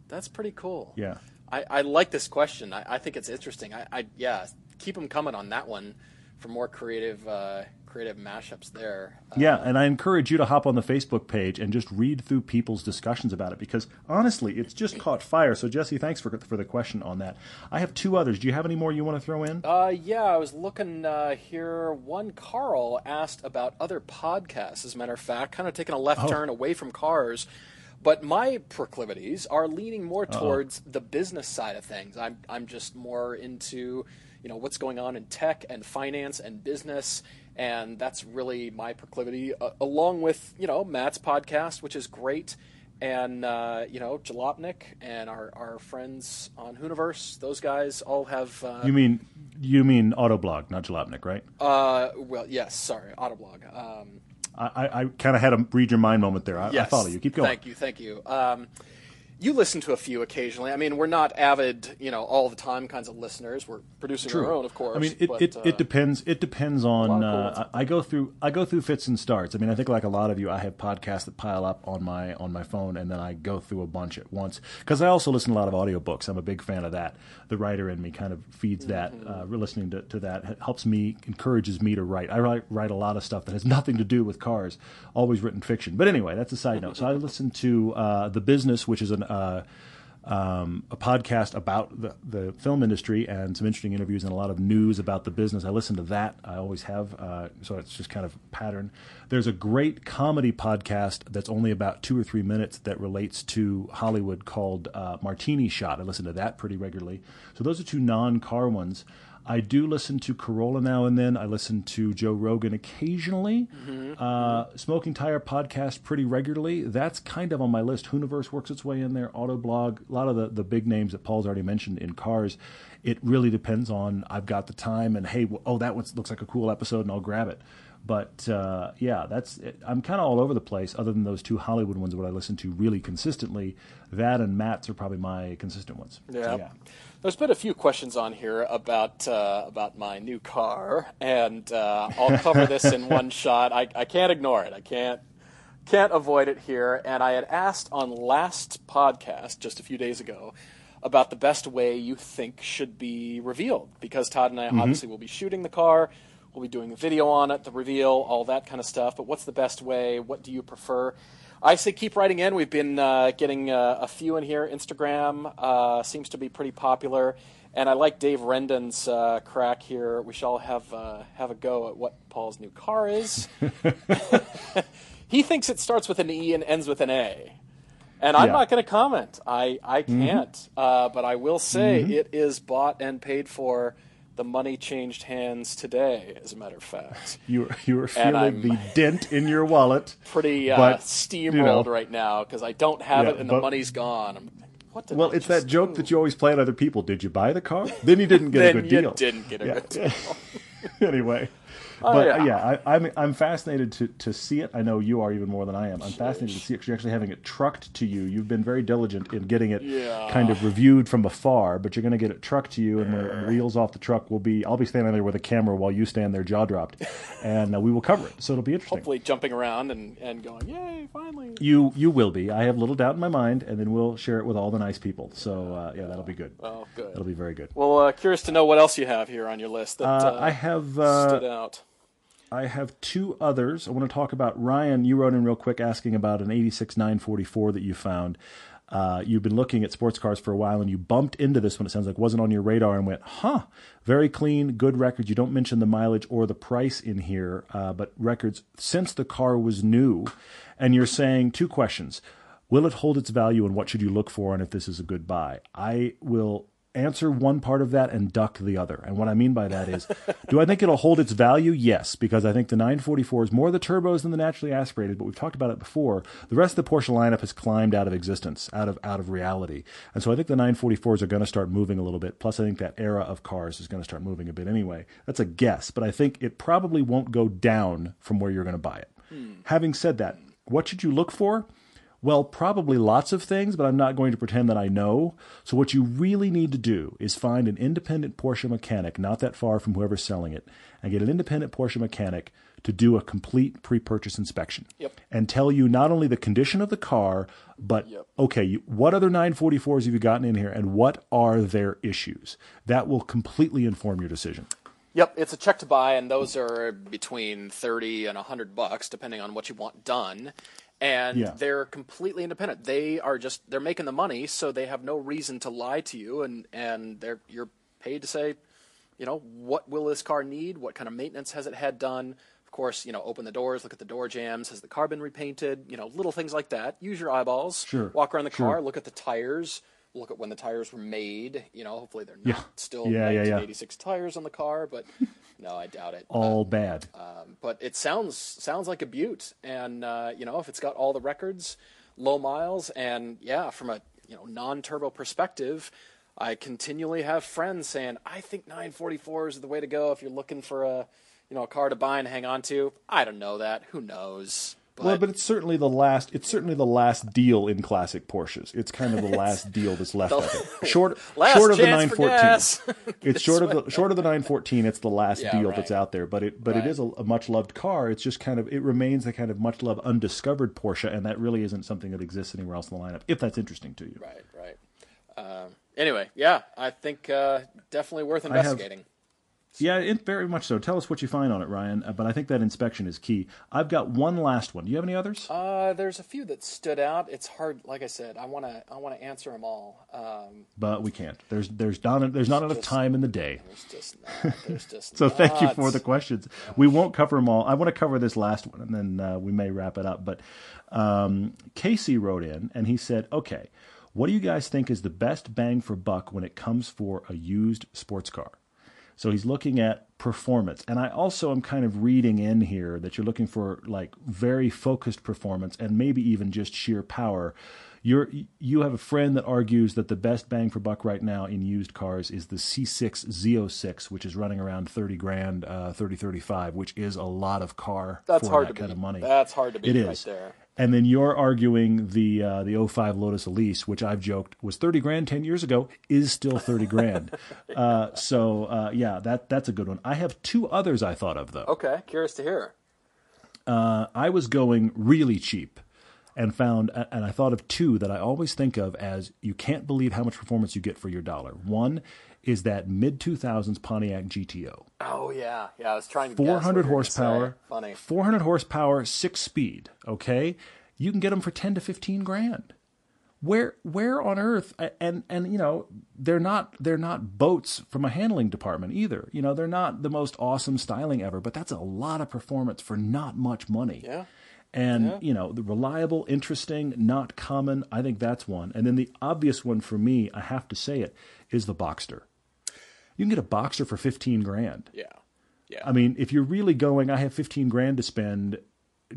That's pretty cool. Yeah. I, I like this question. I, I think it's interesting. I, I yeah, keep them coming on that one for more creative uh, creative mashups there. Uh, Yeah, and I encourage you to hop on the Facebook page and just read through people's discussions about it because honestly, it's just caught fire. So Jesse, thanks for for the question on that. I have two others. Do you have any more you want to throw in? Uh, yeah, I was looking uh, here. One Carl asked about other podcasts. As a matter of fact, kind of taking a left turn away from cars. But my proclivities are leaning more towards the business side of things. I'm I'm just more into you know what's going on in tech and finance and business, and that's really my proclivity. Uh, along with you know Matt's podcast, which is great, and uh, you know Jalopnik and our, our friends on Hooniverse. Those guys all have. Uh, You mean you mean Autoblog, not Jalopnik, right? uh, well, yes. Sorry, Autoblog. Um, I, I, I kind of had a read your mind moment there. I, I follow you. Keep going. Thank you. Thank you. Um, you listen to a few occasionally. I mean, we're not avid, you know, all the time kinds of listeners. We're producing True. our own, of course. I mean, it, but, it, uh, it depends. It depends on. cool Uh. I go through. I go through fits and starts. I mean, I think like a lot of you, I have podcasts that pile up on my on my phone, and then I go through a bunch at once. Because I also listen to a lot of audiobooks. I'm a big fan of that. The writer in me kind of feeds that. Mm-hmm. Uh, listening to, to that It helps me, encourages me to write. I write write a lot of stuff that has nothing to do with cars. Always written fiction. But anyway, that's a side note. So I listen to uh, the business, which is an. Uh, um, a podcast about the, the film industry and some interesting interviews and a lot of news about the business. I listen to that. I always have. Uh, so it's just kind of pattern. There's a great comedy podcast that's only about two or three minutes that relates to Hollywood called uh, Martini Shot. I listen to that pretty regularly. So those are two non car ones. I do listen to Carolla now and then. I listen to Joe Rogan occasionally. Uh, Smoking Tire podcast pretty regularly. That's kind of on my list. Hooniverse works its way in there. Autoblog, a lot of the, the big names that Paul's already mentioned in cars. It really depends on I've got the time and hey, oh that one looks like a cool episode and I'll grab it. But uh, yeah, that's it. I'm kind of all over the place. Other than those two Hollywood ones, what I listen to really consistently, that and Matt's are probably my consistent ones. So, Yeah. yeah. There's been a few questions on here about uh, about my new car, and uh, I'll cover this in one [LAUGHS] shot. I, I can't ignore it. I can't can't avoid it here. And I had asked on last podcast just a few days ago about the best way you think should be revealed, because Todd and I obviously will be shooting the car, we'll be doing a video on it, the reveal, all that kind of stuff. But what's the best way? What do you prefer? I say keep writing in. We've been uh, getting uh, a few in here. Instagram uh, seems to be pretty popular, and I like Dave Rendon's uh, crack here. We shall have uh, have a go at what Paul's new car is. [LAUGHS] he thinks it starts with an E and ends with an A, and I'm Yeah. not going to comment. I I can't, uh, but I will say it is bought and paid for. The money changed hands today, as a matter of fact. [LAUGHS] You were, you were feeling the dent in your wallet. [LAUGHS] pretty uh, But, steamrolled you know. right now because I don't have Yeah, it and the money's gone. I'm, what Well, it's that joke that you always play on other people. Did you buy the car? Then you didn't get a [LAUGHS] good you deal. didn't get a Yeah. good deal. anyway. [LAUGHS] but yeah. yeah, I, I'm I'm fascinated to, to see it. I know you are even more than I am. I'm fascinated to see it you're actually having it trucked to you. You've been very diligent in getting it Yeah. kind of reviewed from afar, but you're going to get it trucked to you, and when it wheels off the truck, will be I'll be standing there with a camera while you stand there jaw dropped, and uh, we will cover it. So it'll be interesting. Hopefully, jumping around and, and going, yay, finally. You you will be. I have little doubt in my mind, and then we'll share it with all the nice people. So uh, yeah, that'll be good. Oh, good. That'll be very good. Well, uh, curious to know what else you have here on your list that Uh, uh, I have uh, stood out. I have two others. I want to talk about Ryan. You wrote in real quick asking about an 86 944 that you found. Uh, you've been looking at sports cars for a while and you bumped into this one. It sounds like wasn't on your radar and went, huh, very clean, good records. You don't mention the mileage or the price in here, uh, but records since the car was new. And you're saying two questions. Will it hold its value and what should you look for and if this is a good buy? I will answer one part of that and duck the other. And what I mean by that is, [LAUGHS] do I think it'll hold its value? Yes, because I think the 944 is more the turbos than the naturally aspirated, but we've talked about it before. The rest of the Porsche lineup has climbed out of existence, out of out of reality. And so I think the 944s are going to start moving a little bit. Plus I think that era of cars is going to start moving a bit anyway. That's a guess, but I think it probably won't go down from where you're going to buy it. Hmm. Having said that, what should you look for? Well, probably lots of things, but I'm not going to pretend that I know. So, what you really need to do is find an independent Porsche mechanic, not that far from whoever's selling it, and get an independent Porsche mechanic to do a complete pre purchase inspection. Yep. And tell you not only the condition of the car, but Yep. okay, you, what other 944s have you gotten in here and what are their issues? That will completely inform your decision. Yep, it's a check to buy, and those are between thirty and hundred bucks, depending on what you want done. And Yeah. they're completely independent. They are just they're making the money, so they have no reason to lie to you, and and they're you're paid to say, you know, what will this car need? What kind of maintenance has it had done? Of course, you know, open the doors, look at the door jambs. Has the car been repainted? You know, little things like that. Use your eyeballs. Sure, Walk around the car, sure. look at the tires. Look at when the tires were made. You know, hopefully they're not Yeah. still Yeah, yeah, yeah. 1986 tires on the car, but no, I doubt it. All bad. Um, but it sounds sounds like a beaut, and uh, you know if it's got all the records, low miles, and yeah, from a you know non-turbo perspective, I continually have friends saying I think 944 is the way to go if you're looking for a you know a car to buy and hang on to. I don't know that. Who knows? But, well, but it's certainly the last. It's certainly the last deal in classic Porsches. It's kind of the [LAUGHS] last deal that's left of it. Short, [LAUGHS] short of the 914. It's [LAUGHS] short of the short of the 914. It's the last Yeah, deal right. that's out there. But it but Right. it is a, a much loved car. It's just kind of it remains the kind of much loved undiscovered Porsche, and that really isn't something that exists anywhere else in the lineup. If that's interesting to you. right, right. Um, anyway, yeah, I think uh, definitely worth investigating. Yeah, it, very much so. Tell us what you find on it, Ryan. Uh, but I think that inspection is key. I've got one last one. Do you have any others? Uh, there's a few that stood out. It's hard, like I said. I wanna, I wanna answer them all. Um, but we can't. There's there's not there's not enough just- time in the day. there's just, not, there's just. [LAUGHS] So thank you for the questions. We won't cover them all. I want to cover this last one, and then uh, we may wrap it up. But um, Casey wrote in, and he said, "Okay, what do you guys think is the best bang for buck when it comes for a used sports car?" So he's looking at performance, and I also am kind of reading in here that you're looking for like very focused performance and maybe even just sheer power. You're you have a friend that argues that the best bang for buck right now in used cars is the C6 Z06, which is running around 30 grand, uh, 30 35, which is a lot of car That's for hard that to kind beat. of money. That's hard to beat it is. right there. And then you're arguing the uh, the 05 Lotus Elise, which I've joked was 30 grand 10 years ago, is still 30 grand. [LAUGHS] uh, so uh, yeah, that that's a good one. I have two others I thought of though. Okay, curious to hear. Uh, I was going really cheap and found and I thought of two that I always think of as you can't believe how much performance you get for your dollar. One is that mid 2000s Pontiac GTO. Oh yeah, yeah. I was trying to. guess what 400 you were horsepower. Funny. 400 horsepower, six speed. Okay, you can get them for 10 to 15 grand. Where where on earth? And and you know they're not they're not boats from a handling department either. You know they're not the most awesome styling ever, but that's a lot of performance for not much money. Yeah. And you know the reliable, interesting, not common. I think that's one. And then the obvious one for me, I have to say it, is the Boxster. You can get a boxer for 15 grand. Yeah. Yeah. I mean, if you're really going, I have 15 grand to spend.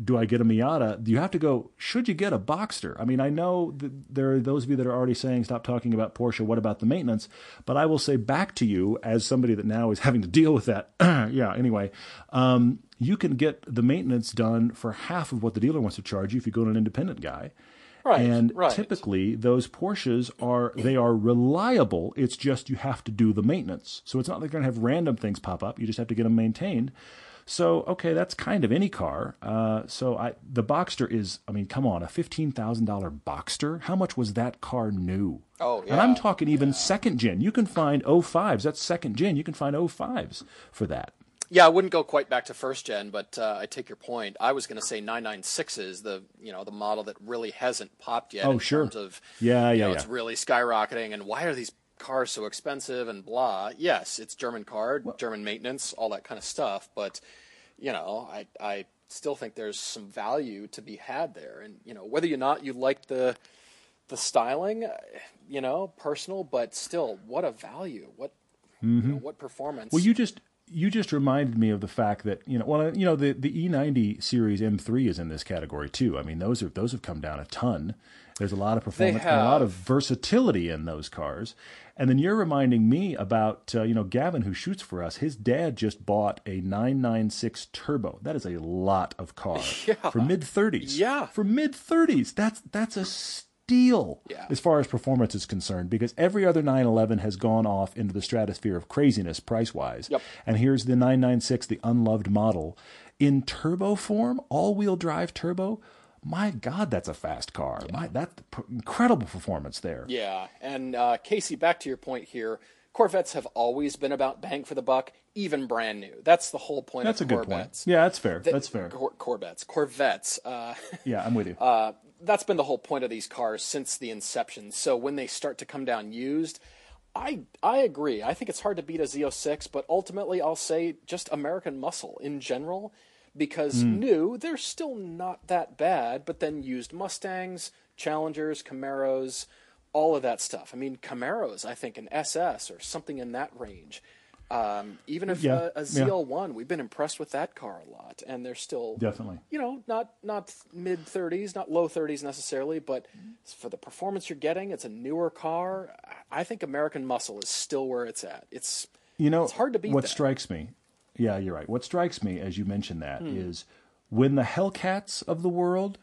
Do I get a Miata? You have to go. Should you get a Boxster? I mean, I know that there are those of you that are already saying, "Stop talking about Porsche." What about the maintenance? But I will say back to you, as somebody that now is [LAUGHS] having to deal with that. [CLEARS THROAT] yeah. Anyway, um, you can get the maintenance done for half of what the dealer wants to charge you if you go to an independent guy. Right, And right. typically those Porsches are they are reliable. It's just you have to do the maintenance. So it's not like you're gonna have random things pop up. You just have to get them maintained. So okay, that's kind of any car. Uh, so I the Boxster is I mean, come on, a fifteen thousand dollar Boxster. How much was that car new? Oh, yeah. And I'm talking even second gen. You can find 05s. That's second gen. You can find 05s for that. Yeah, I wouldn't go quite back to first gen, but uh, I take your point. I was going to say 996 the you know the model that really hasn't popped yet. Oh, in sure. Terms of Yeah, yeah, know, yeah. It's really skyrocketing, and why are these cars so expensive and blah? Yes, it's German car, German maintenance, all that kind of stuff. But you know, I I still think there's some value to be had there, and you know whether or not you like the the styling, you know, personal, but still, what a value! What you know, what performance? Mm-hmm. Well, you just you just reminded me of the fact that you know, well, you know, the the E90 series M3 is in this category too. I mean, those are those have come down a ton. There's a lot of performance and a lot of versatility in those cars. And then you're reminding me about uh, you know Gavin who shoots for us. His dad just bought a 996 turbo. That is a lot of car for mid 30s. Yeah. for mid 30s. That's that's a steal Yeah. as far as performance is concerned because every other 911 has gone off into the stratosphere of craziness price wise. Yep. And here's the 996, the unloved model, in turbo form, all wheel drive turbo. My God, that's a fast car. My that's incredible performance there. Yeah, and uh, Casey, back to your point here. Corvettes have always been about bang for the buck, even brand new. That's the whole point That's a of good point. Yeah, that's fair. Th- that's fair. Cor- Corvettes, Corvettes. Uh, [LAUGHS] Yeah, I'm with you. uh, that's been the whole point of these cars since the inception. So when they start to come down used, I I agree. I think it's hard to beat a Z06, but ultimately I'll say just American muscle in general, because Hmm. new they're still not that bad. But then used Mustangs, Challengers, Camaros, all of that stuff. I mean Camaros, I think an SS or something in that range. Um, even if Yeah, uh, a. ZL1, we've been impressed with that car a lot, and they're still Definitely. you know, not not mid 30s, not low 30s necessarily, but for the performance you're getting, it's a newer car. I think American Muscle is still where it's at. It's You know, it's hard to beat what that. strikes me. Yeah, you're right. What strikes me as you mentioned that Hmm. is when the Hellcats of the world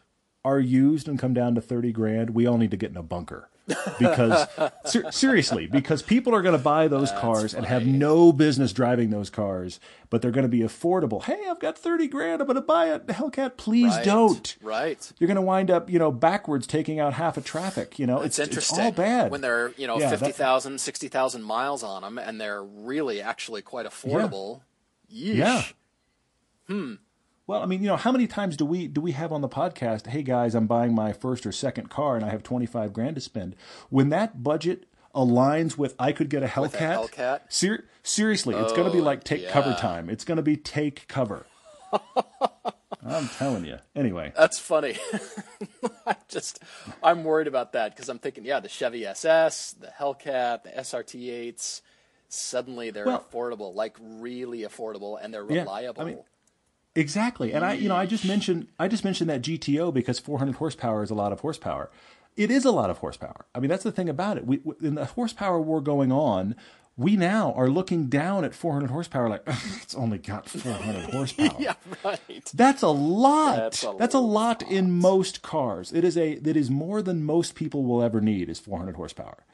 are used and come down to 30 grand, we all need to get in a bunker. Because ser- seriously, because people are going to buy those cars and have no business driving those cars, but they're going to be affordable. Hey, I've got 30 grand. I'm going to buy a Hellcat. Please Right, don't. Right. You're going to wind up, you know, backwards taking out half of traffic. You know, It's, it's, interesting It's all bad. when they're you know Yeah, that- 50,000, 60,000 miles on them, and they're really actually quite affordable. Yeesh. Yeah. Well, I mean, you know, how many times do we do we have on the podcast? Hey guys, I'm buying my first or second car, and I have 25 grand to spend. When that budget aligns with I could get a Hellcat. Hellcat? Ser- seriously, it's going to be oh, like take cover time. It's going to be take cover. [LAUGHS] I'm telling you. Anyway, That's funny. [LAUGHS] I just I'm worried about that because I'm thinking, yeah, the Chevy SS, the Hellcat, the SRT8s. Suddenly they're Well- affordable, like really affordable, and they're Yeah, I reliable. mean, Exactly. And I, you know, I just mentioned I just mentioned that GTO because 400 horsepower is a lot of horsepower. It is a lot of horsepower. I mean, that's the thing about it. We in the horsepower war going on, we now are looking down at 400 horsepower like it's only got 400 [LAUGHS] horsepower. yeah, right. That's a lot. That's That's a a, lot in most cars. It is a that is more than most people will ever need is 400 horsepower.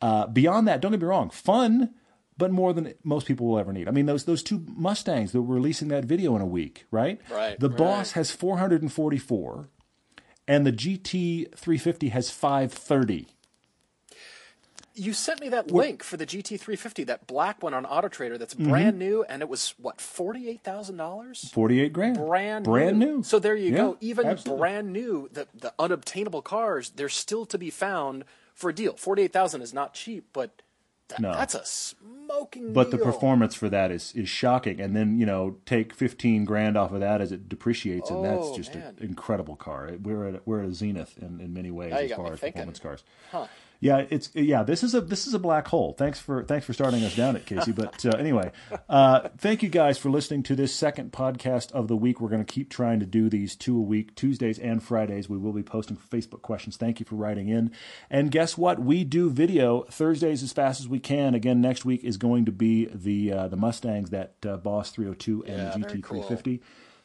Uh, beyond that, don't get me wrong, fun, but more than most people will ever need. I mean, those those two Mustangs that were releasing that video in a week, right? Right, The right. Boss has 444, and the GT 350 has 530. You sent me that link for the GT350, that black one on Auto Trader that's mm-hmm. brand new, and it was what forty-eight thousand dollars. 48 grand. Brand brand new. new. So there you Yeah, go. Even absolutely. brand new, the the unobtainable cars, they're still to be found for a deal. Forty-eight thousand is not cheap, but No. that's a smoking. But the performance for that is is shocking, and then you know take fifteen grand off of that as it depreciates, and that's Oh, just man. an incredible car. We're at we're at a zenith in, in many ways as far as thinking. performance cars. Huh. Yeah, it's yeah. This is a this is a black hole. Thanks for thanks for starting us down it, Casey. But uh, anyway, uh, thank you guys for listening to this second podcast of the week. We're going to keep trying to do these two a week, Tuesdays and Fridays. We will be posting Facebook questions. Thank you for writing in. And guess what? We do video Thursdays as fast as we can. Again, next week is going to be the uh, the Mustangs that uh, Boss 302 and Yeah, the GT cool.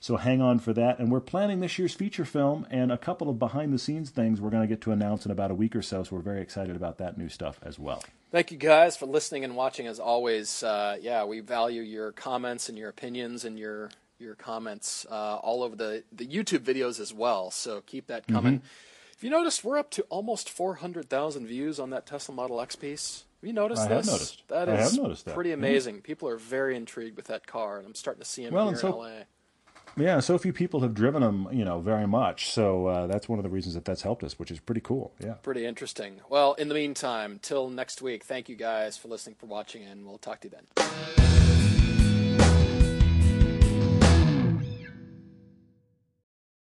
350. So hang on for that. And we're planning this year's feature film and a couple of behind the scenes things we're going to get to announce in about a week or so. So we're very excited about that new stuff as well. Thank you guys for listening and watching. As always, uh, yeah, we value your comments and your opinions and your your comments uh, all over the the YouTube videos as well. So keep that coming. Mm-hmm. If you noticed, we're up to almost four hundred thousand views on that Tesla Model X piece. Have you noticed I this? have noticed. That I is have noticed that. pretty Yeah. amazing. People are very intrigued with that car, and I'm starting to see them Well, here and so- in LA. Yeah, so few people have driven them, you know, very much. So uh, that's one of the reasons that that's helped us, which is pretty cool. Yeah. Pretty interesting. Well, in the meantime, till next week, thank you guys for listening, for watching, and we'll talk to you then.